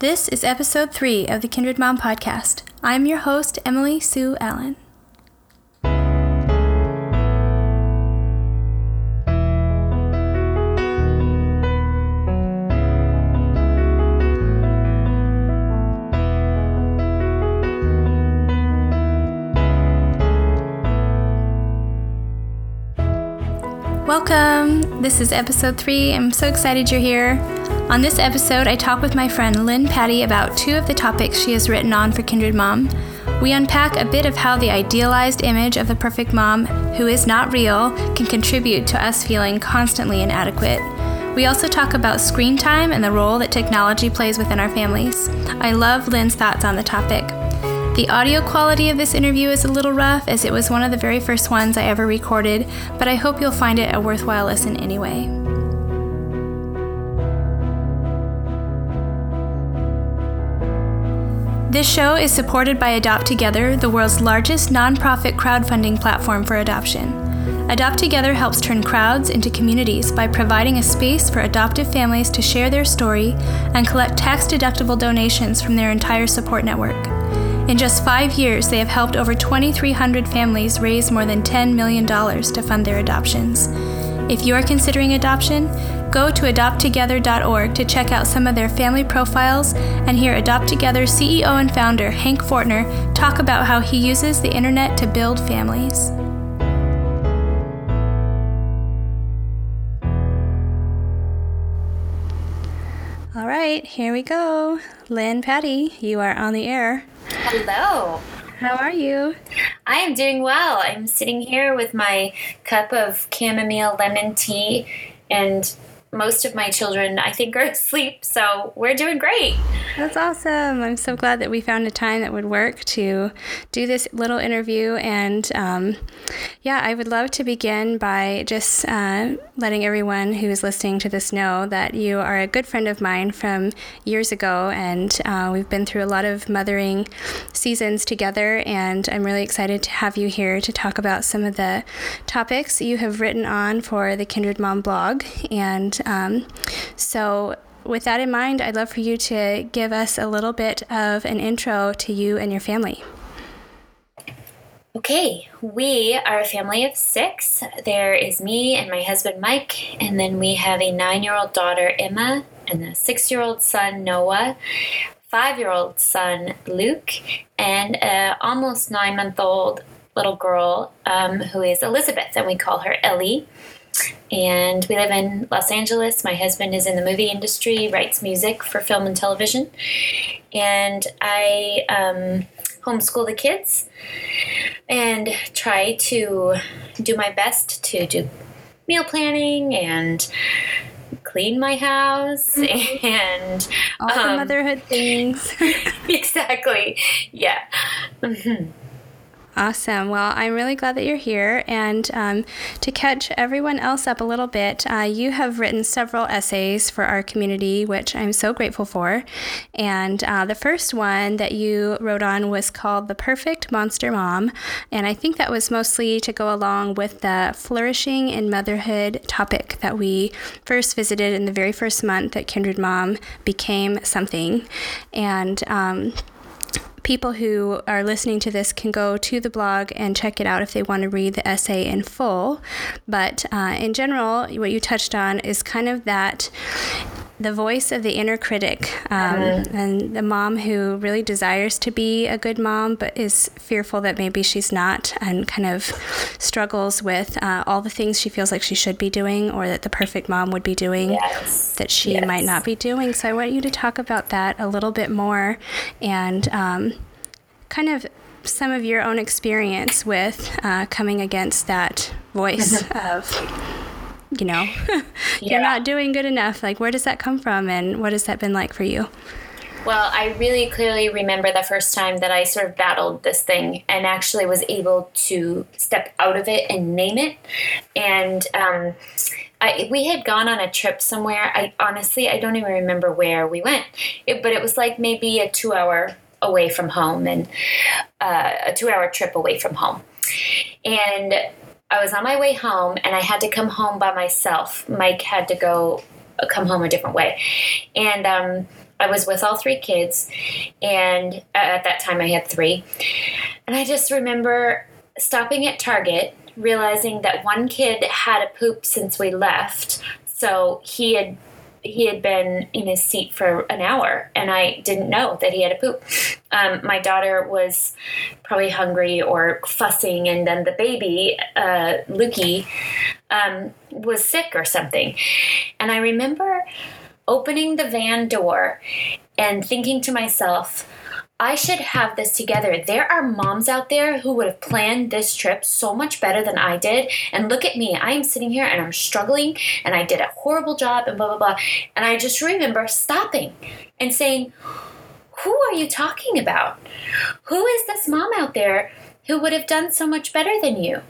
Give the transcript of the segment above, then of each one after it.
This is episode three of the Kindred Mom podcast. I'm your host, Emily Sue Allen. Welcome! This is episode three. I'm so excited you're here. On this episode, I talk with my friend Lynne Patti about two of the topics she has written on for Kindred Mom. We unpack a bit of how the idealized image of the perfect mom, who is not real, can contribute to us feeling constantly inadequate. We also talk about screen time and the role that technology plays within our families. I love Lynne's thoughts on the topic. The audio quality of this interview is a little rough as it was one of the very first ones I ever recorded, but I hope you'll find it a worthwhile listen anyway. This show is supported by Adopt Together, the world's largest nonprofit crowdfunding platform for adoption. Adopt Together helps turn crowds into communities by providing a space for adoptive families to share their story and collect tax deductible donations from their entire support network. In just five years, they have helped over 2,300 families raise more than $10 million to fund their adoptions. If you are considering adoption, go to adopttogether.org to check out some of their family profiles and hear Adopt Together CEO and founder Hank Fortner talk about how he uses the internet to build families. All right, here we go. Lynne Patti, you are on the air. Hello. How are you? I am doing well. I'm sitting here with my cup of chamomile lemon tea and most of my children, I think, are asleep. So we're doing great. That's awesome. I'm so glad that we found a time that would work to do this little interview. And um, yeah, I would love to begin by just uh, letting everyone who is listening to this know that you are a good friend of mine from years ago. And uh, we've been through a lot of mothering seasons together. And I'm really excited to have you here to talk about some of the topics you have written on for the Kindred Mom blog. And um, so, with that in mind, I'd love for you to give us a little bit of an intro to you and your family. Okay, we are a family of six. There is me and my husband Mike, and then we have a nine year old daughter Emma, and a six year old son Noah, five year old son Luke, and an almost nine month old little girl um, who is Elizabeth, and we call her Ellie and we live in Los Angeles. My husband is in the movie industry, writes music for film and television, and I um, homeschool the kids and try to do my best to do meal planning and clean my house mm-hmm. and all um, the motherhood things. exactly. Yeah. Mm-hmm. Awesome. Well, I'm really glad that you're here. And um, to catch everyone else up a little bit, uh, you have written several essays for our community, which I'm so grateful for. And uh, the first one that you wrote on was called The Perfect Monster Mom. And I think that was mostly to go along with the flourishing in motherhood topic that we first visited in the very first month that Kindred Mom became something. And um, people who are listening to this can go to the blog and check it out if they want to read the essay in full. But uh, in general, what you touched on is kind of that the voice of the inner critic um, mm-hmm. and the mom who really desires to be a good mom but is fearful that maybe she's not and kind of struggles with uh, all the things she feels like she should be doing or that the perfect mom would be doing yes. that she yes. might not be doing so i want you to talk about that a little bit more and um, kind of some of your own experience with uh, coming against that voice of you know you're not doing good enough like where does that come from and what has that been like for you well, I really clearly remember the first time that I sort of battled this thing and actually was able to step out of it and name it. And um, I, we had gone on a trip somewhere. I honestly, I don't even remember where we went, it, but it was like maybe a two hour away from home and uh, a two hour trip away from home. And I was on my way home and I had to come home by myself. Mike had to go uh, come home a different way. And um, I was with all three kids, and at that time I had three. And I just remember stopping at Target, realizing that one kid had a poop since we left. So he had he had been in his seat for an hour and I didn't know that he had a poop. Um, my daughter was probably hungry or fussing, and then the baby, uh, Lukey, um, was sick or something. And I remember opening the van door and thinking to myself, I should have this together. There are moms out there who would have planned this trip so much better than I did. And look at me. I am sitting here and I'm struggling and I did a horrible job and blah, blah, blah. And I just remember stopping and saying, Who are you talking about? Who is this mom out there who would have done so much better than you?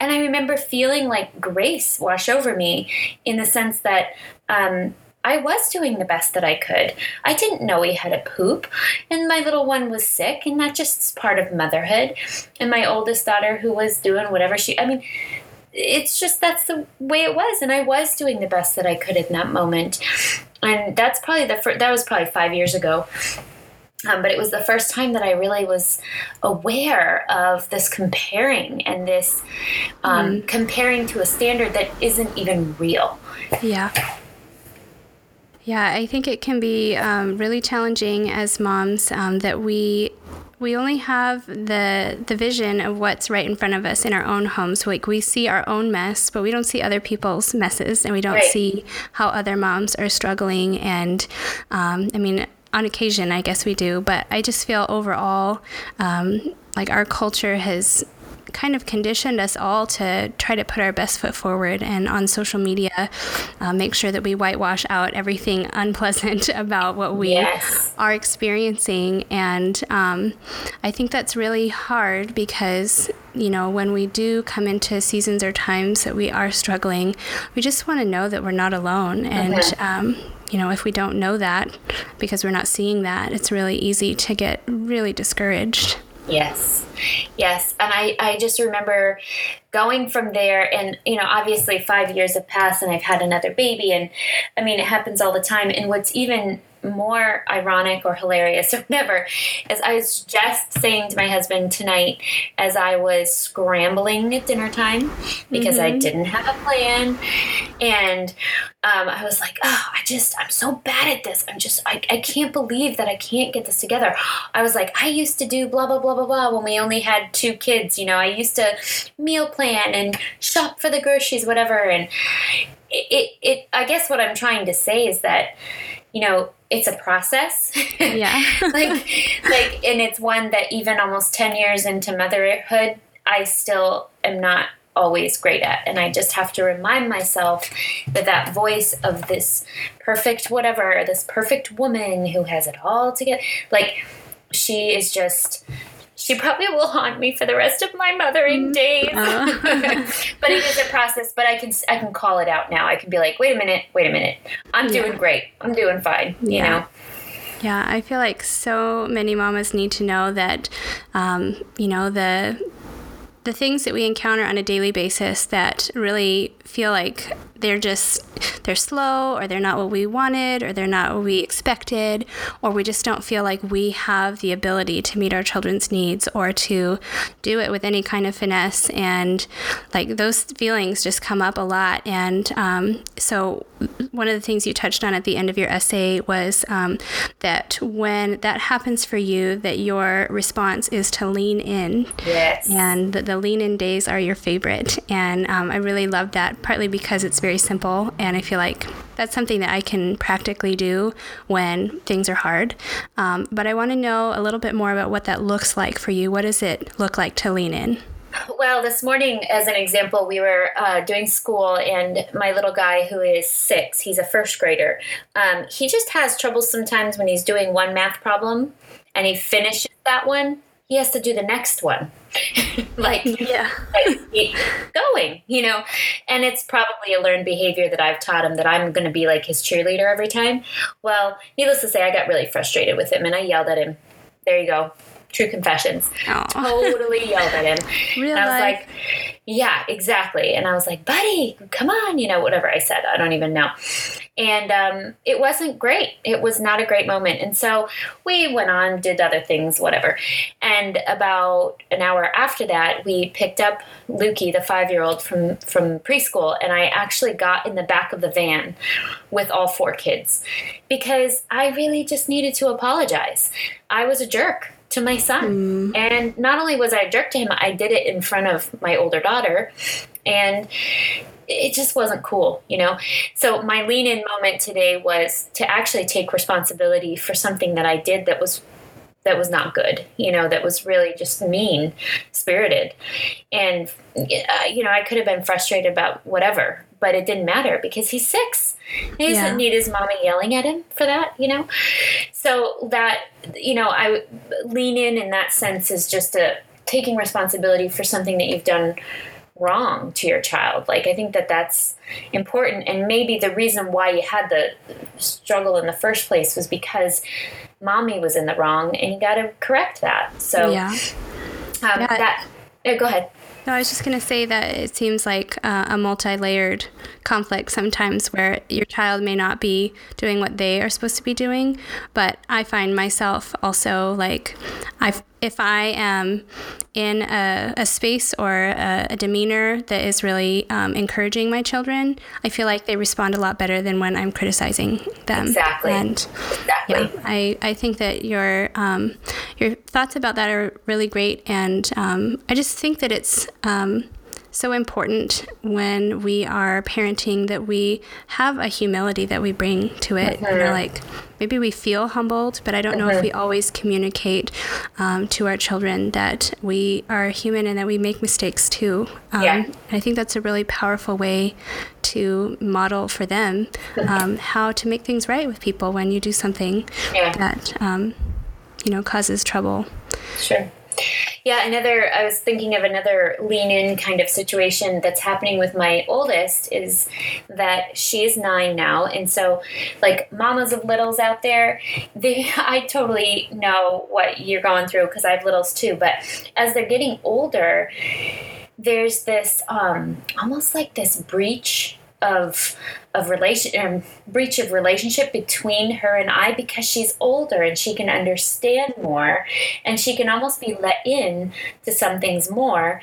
And I remember feeling like grace wash over me in the sense that, um, I was doing the best that I could. I didn't know he had a poop, and my little one was sick, and that just is part of motherhood. And my oldest daughter, who was doing whatever she, I mean, it's just that's the way it was, and I was doing the best that I could in that moment. And that's probably the first, that was probably five years ago. Um, but it was the first time that I really was aware of this comparing and this um, mm. comparing to a standard that isn't even real. Yeah. Yeah, I think it can be um, really challenging as moms um, that we we only have the the vision of what's right in front of us in our own homes. Like we see our own mess, but we don't see other people's messes, and we don't right. see how other moms are struggling. And um, I mean, on occasion, I guess we do, but I just feel overall um, like our culture has kind of conditioned us all to try to put our best foot forward and on social media uh, make sure that we whitewash out everything unpleasant about what we yes. are experiencing. And um, I think that's really hard because, you know, when we do come into seasons or times that we are struggling, we just want to know that we're not alone. And, mm-hmm. um, you know, if we don't know that because we're not seeing that, it's really easy to get really discouraged. Yes. Yes. And I, I just remember going from there and you know obviously five years have passed and i've had another baby and i mean it happens all the time and what's even more ironic or hilarious or whatever is I was just saying to my husband tonight as I was scrambling at dinner time because mm-hmm. I didn't have a plan and um, I was like, oh, I just, I'm so bad at this. I'm just, I, I can't believe that I can't get this together. I was like, I used to do blah, blah, blah, blah, blah when we only had two kids. You know, I used to meal plan and shop for the groceries, whatever. And it, it, it I guess what I'm trying to say is that, you know, it's a process. Yeah. like like and it's one that even almost 10 years into motherhood, I still am not always great at and I just have to remind myself that that voice of this perfect whatever, this perfect woman who has it all together, like she is just she probably will haunt me for the rest of my mothering mm. days. Uh. but it is a process. But I can I can call it out now. I can be like, wait a minute, wait a minute. I'm yeah. doing great. I'm doing fine. You yeah. know. Yeah, I feel like so many mamas need to know that, um, you know, the the things that we encounter on a daily basis that really feel like they're just they're slow or they're not what we wanted or they're not what we expected or we just don't feel like we have the ability to meet our children's needs or to do it with any kind of finesse. And like those feelings just come up a lot. And um, so one of the things you touched on at the end of your essay was um, that when that happens for you that your response is to lean in yes. and the, the lean in days are your favorite and um, i really love that partly because it's very simple and I feel like that's something that I can practically do when things are hard. Um, but I want to know a little bit more about what that looks like for you. What does it look like to lean in? Well, this morning, as an example, we were uh, doing school, and my little guy, who is six, he's a first grader, um, he just has trouble sometimes when he's doing one math problem and he finishes that one, he has to do the next one. like, yeah. like going, you know? And it's probably a learned behavior that I've taught him that I'm going to be like his cheerleader every time. Well, needless to say, I got really frustrated with him and I yelled at him. There you go. True confessions. Aw. Totally yelled at him. Real and I was life. like, yeah, exactly. And I was like, buddy, come on, you know, whatever I said. I don't even know. And um, it wasn't great. It was not a great moment. And so we went on, did other things, whatever. And about an hour after that, we picked up Lukey, the five year old from, from preschool. And I actually got in the back of the van with all four kids because I really just needed to apologize. I was a jerk to my son. And not only was I a jerk to him, I did it in front of my older daughter. And it just wasn't cool, you know? So my lean in moment today was to actually take responsibility for something that I did that was that was not good, you know, that was really just mean spirited. And, uh, you know, I could have been frustrated about whatever, but it didn't matter because he's six. He doesn't need his mommy yelling at him for that, you know? So that, you know, I lean in in that sense is just a taking responsibility for something that you've done wrong to your child. Like, I think that that's important. And maybe the reason why you had the struggle in the first place was because mommy was in the wrong and you got to correct that. So, yeah. um, Yeah. that, yeah, go ahead. No, I was just going to say that it seems like uh, a multi layered conflict sometimes where your child may not be doing what they are supposed to be doing. But I find myself also like, I've, if I am in a, a space or a, a demeanor that is really um, encouraging my children, I feel like they respond a lot better than when I'm criticizing them. Exactly. And Exactly. yeah, I, I think that your um, your thoughts about that are really great, and um, I just think that it's um, so important when we are parenting that we have a humility that we bring to it. You know, like maybe we feel humbled, but I don't know if we always communicate um, to our children that we are human and that we make mistakes too. Um, Yeah. I think that's a really powerful way to model for them um, how to make things right with people when you do something Yeah. that um, you know causes trouble. Sure. Yeah, another, I was thinking of another lean in kind of situation that's happening with my oldest is that she is nine now. And so, like, mamas of littles out there, they, I totally know what you're going through because I have littles too. But as they're getting older, there's this um, almost like this breach of of relation um, breach of relationship between her and I because she's older and she can understand more and she can almost be let in to some things more.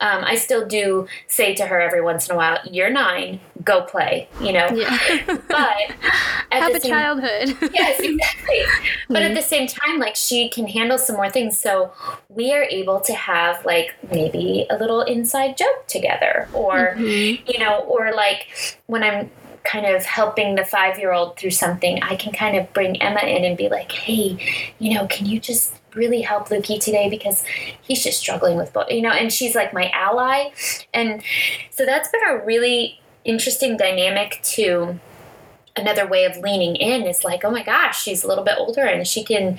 Um, I still do say to her every once in a while, "You're nine, go play," you know. Yeah. But at have a same- childhood. yes, exactly. But at the same time, like she can handle some more things. So we are able to have like maybe a little inside joke together, or mm-hmm. you know, or like when I'm kind of helping the five year old through something, I can kind of bring Emma in and be like, hey, you know, can you just really help Lukey today because he's just struggling with both, you know, and she's like my ally. And so that's been a really interesting dynamic to another way of leaning in is like, oh my gosh, she's a little bit older and she can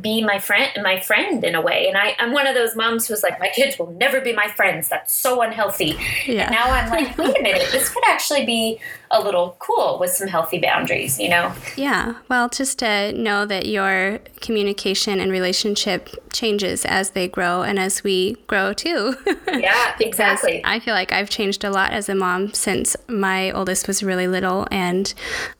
be my friend my friend in a way. And I, I'm one of those moms who's like, my kids will never be my friends. That's so unhealthy. Yeah. And now I'm like, wait a minute, this could actually be a little cool with some healthy boundaries, you know? Yeah, well, just to know that your communication and relationship changes as they grow and as we grow too. Yeah, exactly. I feel like I've changed a lot as a mom since my oldest was really little, and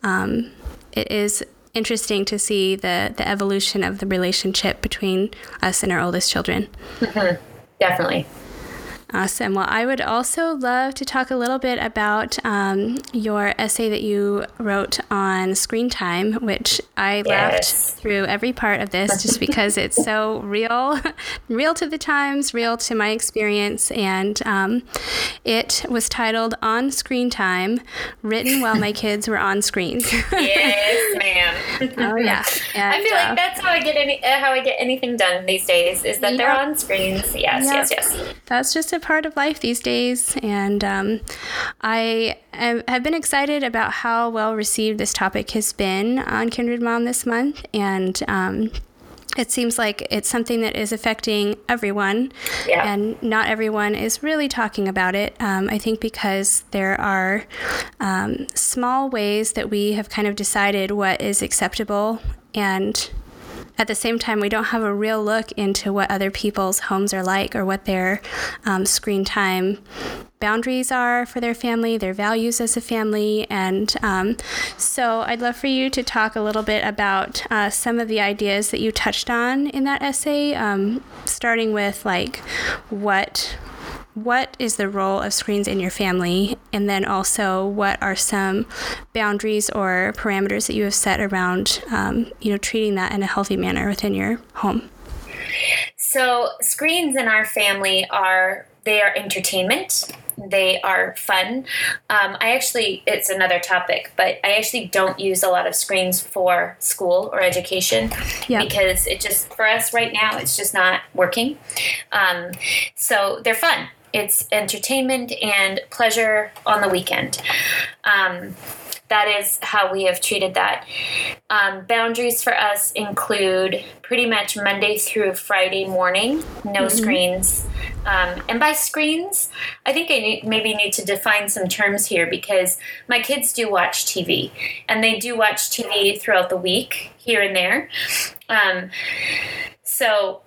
um, it is interesting to see the the evolution of the relationship between us and our oldest children. Definitely. Awesome. Well, I would also love to talk a little bit about um, your essay that you wrote on screen time, which I Yes. laughed through every part of this just because it's so real, real to the times, real to my experience. And um, it was titled On Screen Time, written while my kids were on screens. Yes, ma'am. oh, yeah. I And, feel uh, like that's how I get any uh, how I get anything done these days is that they're on screens. Yes, yes, yes. that's just a part of life these days. And um, I am- have been excited about how well received this topic has been on Kindred Mom this month. And um, it seems like it's something that is affecting everyone, Yeah. and not everyone is really talking about it. Um, I think because there are um, small ways that we have kind of decided what is acceptable and at the same time, we don't have a real look into what other people's homes are like or what their um, screen time boundaries are for their family, their values as a family. And um, so I'd love for you to talk a little bit about uh, some of the ideas that you touched on in that essay, um, starting with like what what is the role of screens in your family? And then also, what are some boundaries or parameters that you have set around, um, you know, treating that in a healthy manner within your home? So, screens in our family are they are entertainment. They are fun. Um, I actually, it's another topic, but I actually don't use a lot of screens for school or education yeah. because it just, for us right now, it's just not working. Um, so they're fun it's entertainment and pleasure on the weekend. Um, that is how we have treated that. Um, boundaries for us include pretty much Monday through Friday morning, no mm-hmm. screens. Um, and by screens, I think I need, maybe need to define some terms here because my kids do watch TV and they do watch TV throughout the week here and there. Um, so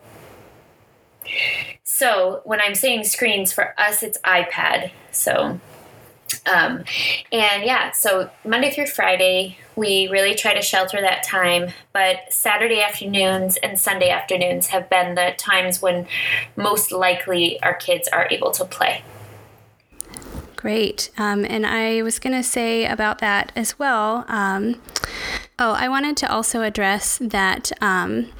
so when I'm saying screens, for us it's iPad. So, um, and yeah, so Monday through Friday, we really try to shelter that time, but Saturday afternoons and Sunday afternoons have been the times when most likely our kids are able to play. Great. Um, and I was going to say about that as well. Um, oh, I wanted to also address that um,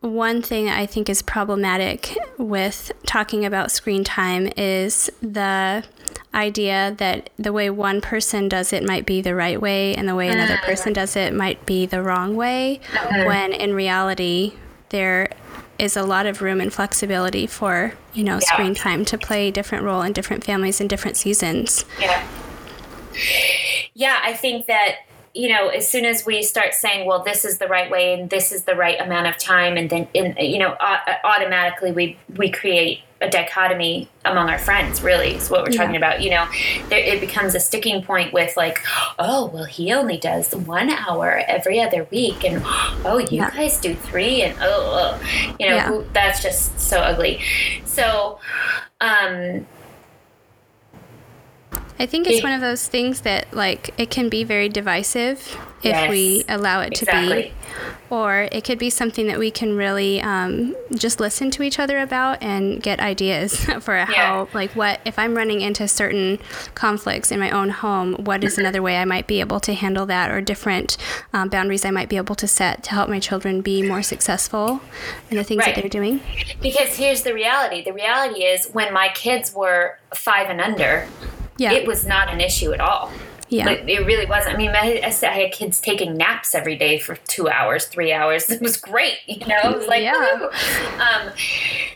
one thing I think is problematic with talking about screen time is the idea that the way one person does it might be the right way and the way another mm. person does it might be the wrong way, mm-hmm. when in reality, there is a lot of room and flexibility for, you know, yeah. screen time to play a different role in different families in different seasons. Yeah. Yeah, I think that you know, as soon as we start saying, well, this is the right way and this is the right amount of time, and then, in, you know, automatically we, we create a dichotomy among our friends, really, is what we're yeah. talking about. You know, there, it becomes a sticking point with, like, oh, well, he only does one hour every other week, and oh, you yeah. guys do three, and oh, oh. you know, yeah. that's just so ugly. So, um, I think it's one of those things that like it can be very divisive if yes, we allow it exactly. to be, or it could be something that we can really um, just listen to each other about and get ideas for how yeah. like what if I'm running into certain conflicts in my own home, what is another way I might be able to handle that, or different um, boundaries I might be able to set to help my children be more successful in the things right. that they're doing. Because here's the reality: the reality is when my kids were five and under yeah. it was not an issue at all. Yeah. Like, it really wasn't. I mean, I, I, had kids taking naps every day for two hours, three hours. It was great. You know, it was like, yeah. Um,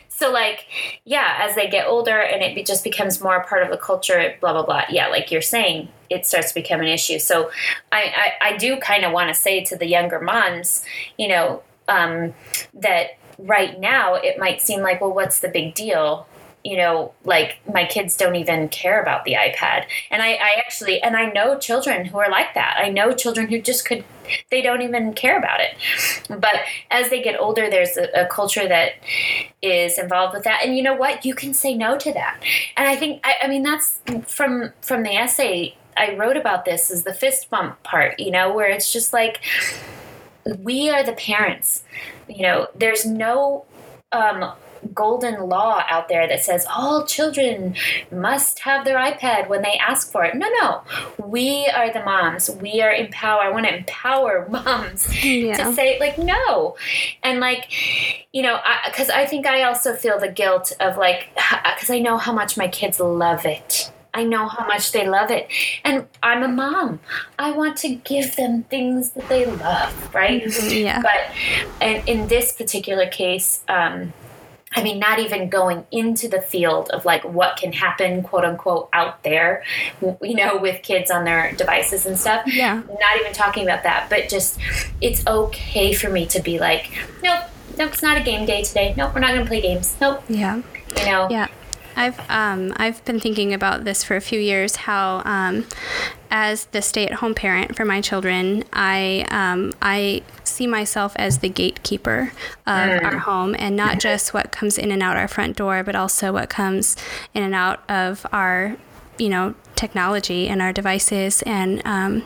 so like, yeah, as they get older and it just becomes more a part of the culture, blah, blah, blah. Yeah, like you're saying, it starts to become an issue. So I, I, I do kind of want to say to the younger moms, you know, um, that right now it might seem like, well, what's the big deal? You know, like my kids don't even care about the iPad. And I, I actually, and I know children who are like that. I know children who just could, they don't even care about it. But as they get older, there's a, a culture that is involved with that. And you know what? You can say no to that. And I think, I, I mean, that's from, from the essay I wrote about this is the fist bump part, you know, where it's just like, we are the parents. You know, there's no um, golden law out there that says all children must have their iPad when they ask for it. No, no. We are the moms. We are empower. I want to empower moms yeah. to say like no. And like you know, cuz I think I also feel the guilt of like cuz I know how much my kids love it. I know how much they love it. And I'm a mom. I want to give them things that they love, right? Mm-hmm, yeah. But in, in this particular case, um, I mean, not even going into the field of like what can happen, quote unquote, out there, you know, with kids on their devices and stuff. Yeah. Not even talking about that, but just it's okay for me to be like, nope, nope, it's not a game day today. Nope, we're not going to play games. Nope. Yeah. You know? Yeah. I've um, I've been thinking about this for a few years. How um, as the stay-at-home parent for my children, I um, I see myself as the gatekeeper of mm. our home, and not just what comes in and out our front door, but also what comes in and out of our you know technology and our devices. And um,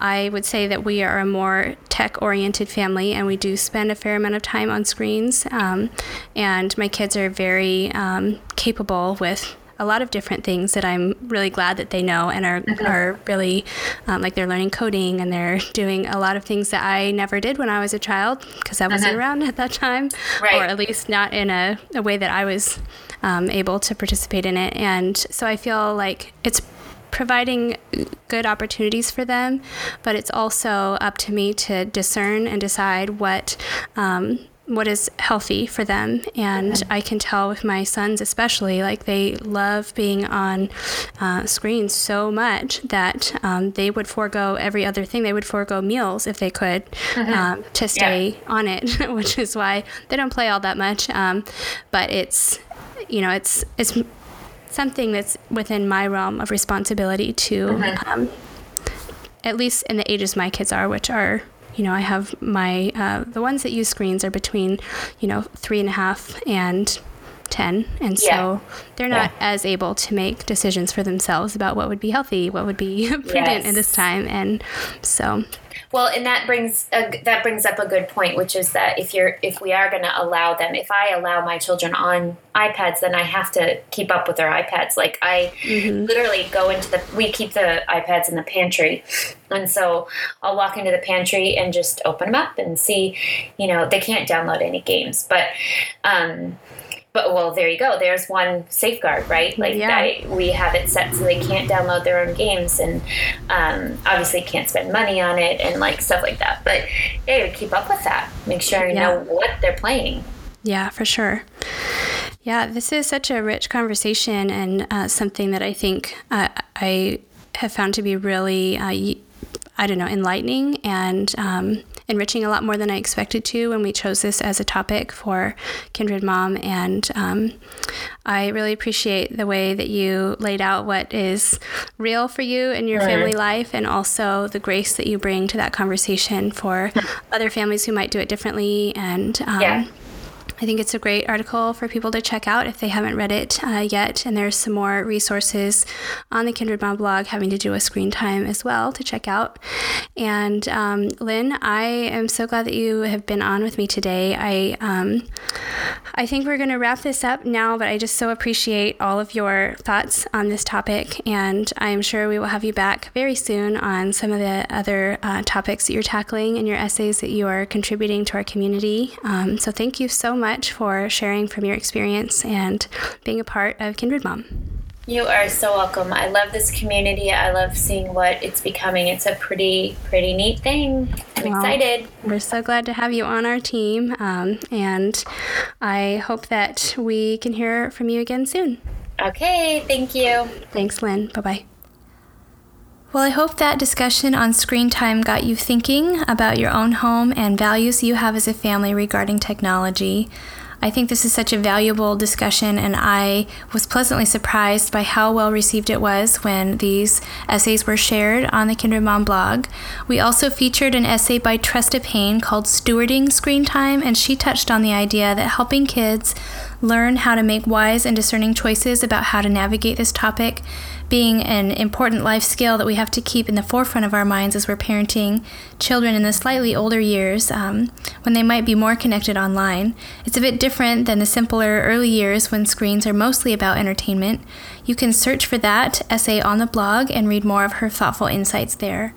i would say that we are a more tech oriented family and we do spend a fair amount of time on screens. Um, and my kids are very um, capable with a lot of different things that I'm really glad that they know and are, mm-hmm. are really um, like they're learning coding and they're doing a lot of things that I never did when I was a child because I wasn't uh-huh. around at that time, right. or at least not in a, a way that I was um, able to participate in it. And so I feel like it's providing good opportunities for them, but it's also up to me to discern and decide what um, what is healthy for them. And. I can tell with my sons, especially, like they love being on uh, screens so much that um, they would forego every other thing. They would forego meals if they could mm-hmm. um, to stay yeah. on it, which is why they don't play all that much. Um, but it's, you know, it's, it's something that's within my realm of responsibility to, mm-hmm. Um, at least in the ages my kids are, which are you know, I have my, uh, the ones that use screens are between, you know, three and a half and 10. And so yeah. they're not yeah. as able to make decisions for themselves about what would be healthy, what would be prudent yes. in this time. And so well, and that brings a, that brings up a good point, which is that if you're if we are going to allow them, if I allow my children on iPads, then I have to keep up with their iPads. Like I mm-hmm. literally go into the we keep the iPads in the pantry, and so I'll walk into the pantry and just open them up and see, you know, they can't download any games, but um, but well there you go. There's one safeguard right? Like yeah. we have it set so they can't download their own games and um, obviously can't spend money on it and like stuff like that. But yeah keep up with that. Make sure you yeah. know what they're playing. Yeah for sure. Yeah this is such a rich conversation and uh, something that i think uh, i have found to be really uh, I don't know, enlightening and um, enriching a lot more than I expected to when we chose this as a topic for Kindred Mom. And um, I really appreciate the way that you laid out what is real for you in your right. family life and also the grace that you bring to that conversation for other families who might do it differently. And um, yeah I think it's a great article for people to check out if they haven't read it uh, yet. And there's some more resources on the Kindred Mom blog having to do with screen time as well to check out. And um, Lynne, I am so glad that you have been on with me today. I um, I think we're going to wrap this up now, but I just so appreciate all of your thoughts on this topic. And I'm sure we will have you back very soon on some of the other uh, topics that you're tackling in your essays that you are contributing to our community. Um, so thank you so much for sharing from your experience and being a part of Kindred Mom. You are so welcome. I love this community. I love seeing what it's becoming. It's a pretty, pretty neat thing. I'm well, excited. We're so glad to have you on our team. Um, and I hope that we can hear from you again soon. Okay. Thank you. Thanks, Lynne. Bye bye. Well, I hope that discussion on screen time got you thinking about your own home and values you have as a family regarding technology. I think this is such a valuable discussion, and I was pleasantly surprised by how well received it was when these essays were shared on the Kindred Mom blog. We also featured an essay by Tresta Payne called Stewarding Screen Time, and she touched on the idea that helping kids learn how to make wise and discerning choices about how to navigate this topic being an important life skill that we have to keep in the forefront of our minds as we're parenting children in the slightly older years um, when they might be more connected online. It's a bit different than the simpler early years when screens are mostly about entertainment. You can search for that essay on the blog and read more of her thoughtful insights there.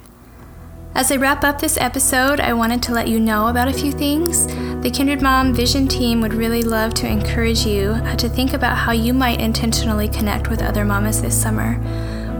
As I wrap up this episode, I wanted to let you know about a few things. The Kindred Mom Vision team would really love to encourage you to think about how you might intentionally connect with other mamas this summer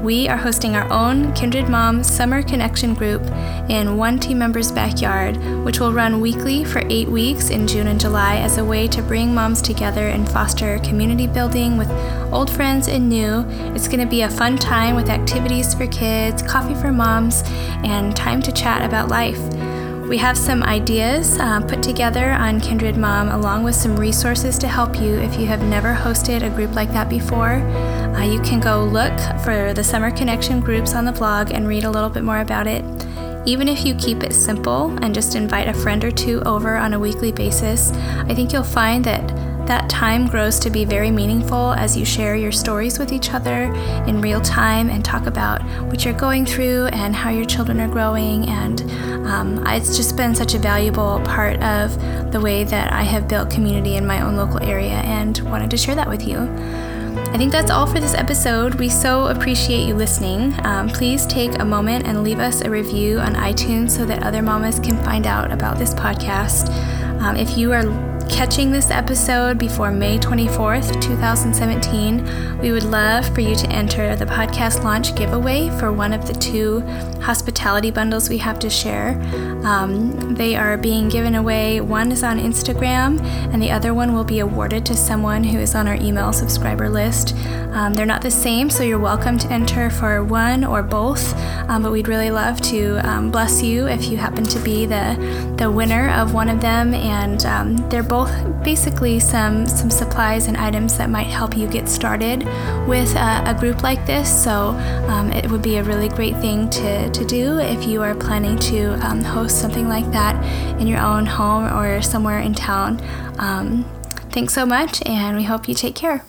we are hosting our own Kindred Mom Summer Connection group in one team member's backyard, which will run weekly for eight weeks in June and July as a way to bring moms together and foster community building with old friends and new. It's going to be a fun time with activities for kids, coffee for moms, and time to chat about life. We have some ideas uh, put together on Kindred Mom, along with some resources to help you if you have never hosted a group like that before. Uh, you can go look for the Summer Connection groups on the blog and read a little bit more about it. Even if you keep it simple and just invite a friend or two over on a weekly basis, I think you'll find that that time grows to be very meaningful as you share your stories with each other in real time and talk about what you're going through and how your children are growing. And um, it's just been such a valuable part of the way that I have built community in my own local area and wanted to share that with you. I think that's all for this episode. We so appreciate you listening. Um, please take a moment and leave us a review on iTunes so that other mamas can find out about this podcast. Um, if you are catching this episode before May 24th, 2017, we would love for you to enter the podcast launch giveaway for one of the two hospitality bundles we have to share. Um, they are being given away. One is on Instagram, and the other one will be awarded to someone who is on our email subscriber list. Um, they're not the same, so you're welcome to enter for one or both, um, but we'd really love to um, bless you if you happen to be the, the winner of one of them. And um, they're both basically some some supplies and items that might help you get started with a, a group like this. So um, it would be a really great thing to, to do if you are planning to um, host something like that in your own home or somewhere in town. Um, thanks so much, and we hope you take care.